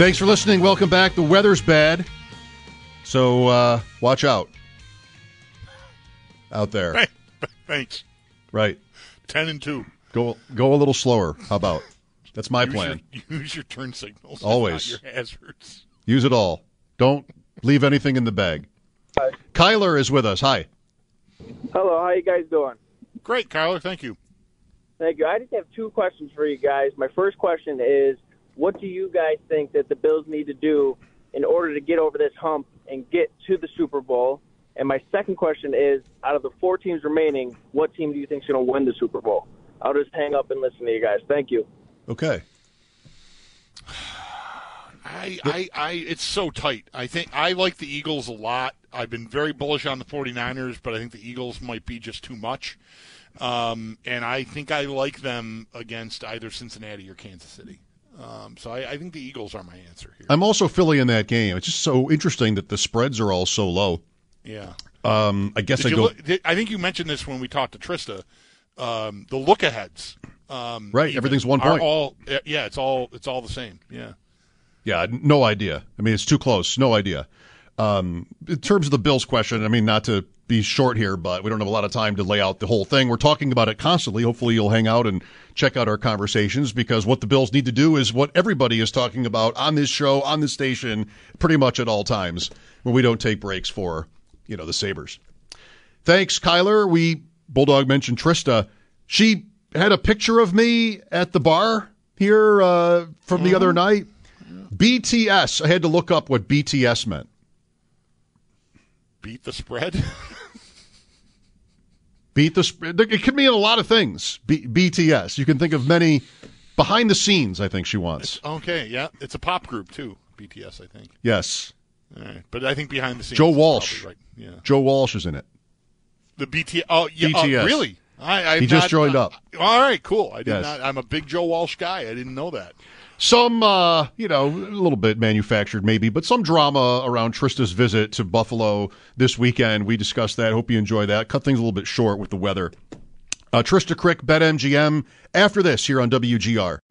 Thanks for listening. Welcome back. The weather's bad, so uh, watch out out there. Thanks. Right. Ten and two. Go go a little slower. How about? That's my use plan. Your, use your turn signals. Always. Not your hazards. Use it all. Don't leave anything in the bag. Hi. Kyler is with us. Hi. Hello, how you guys doing? Great, Kyler. Thank you. Thank you. I just have two questions for you guys. My first question is, what do you guys think that the Bills need to do in order to get over this hump and get to the Super Bowl? And my second question is, out of the four teams remaining, what team do you think is going to win the Super Bowl? I'll just hang up and listen to you guys. Thank you. Okay. I, I, I, it's so tight. I think I like the Eagles a lot. I've been very bullish on the 49ers, but I think the Eagles might be just too much. Um, and I think I like them against either Cincinnati or Kansas City. Um, so I, I, think the Eagles are my answer here. I'm also Philly in that game. It's just so interesting that the spreads are all so low. Yeah. Um, I guess did I go. Look, I think you mentioned this when we talked to Trista. Um, the look aheads. Um, right. Everything's one point. All yeah. It's all it's all the same. Yeah. Yeah. No idea. I mean, it's too close. No idea. Um, in terms of the Bills question, I mean, not to be short here, but we don't have a lot of time to lay out the whole thing. We're talking about it constantly. Hopefully, you'll hang out and check out our conversations because what the Bills need to do is what everybody is talking about on this show, on this station, pretty much at all times when we don't take breaks for, you know, the Sabres. Thanks, Kyler. We, Bulldog mentioned Trista. She had a picture of me at the bar here uh, from the other night. BTS. I had to look up what BTS meant beat the spread. beat the. It could mean a lot of things. B- BTS. You can think of many behind the scenes. I think she wants. It's, okay, yeah, it's a pop group too. BTS, I think. Yes. All right, but I think behind the scenes. Joe Walsh. Right. Yeah. Joe Walsh is in it. The BTS. Oh, yeah. BTS. Oh, really? I, he just joined uh, up. All right, cool. I did yes. not. I'm a big Joe Walsh guy. I didn't know that. Some, uh, you know, a little bit manufactured maybe, but some drama around Trista's visit to Buffalo this weekend. We discussed that. Hope you enjoy that. Cut things a little bit short with the weather. Uh, Trista Crick, BetMGM, after this here on WGR.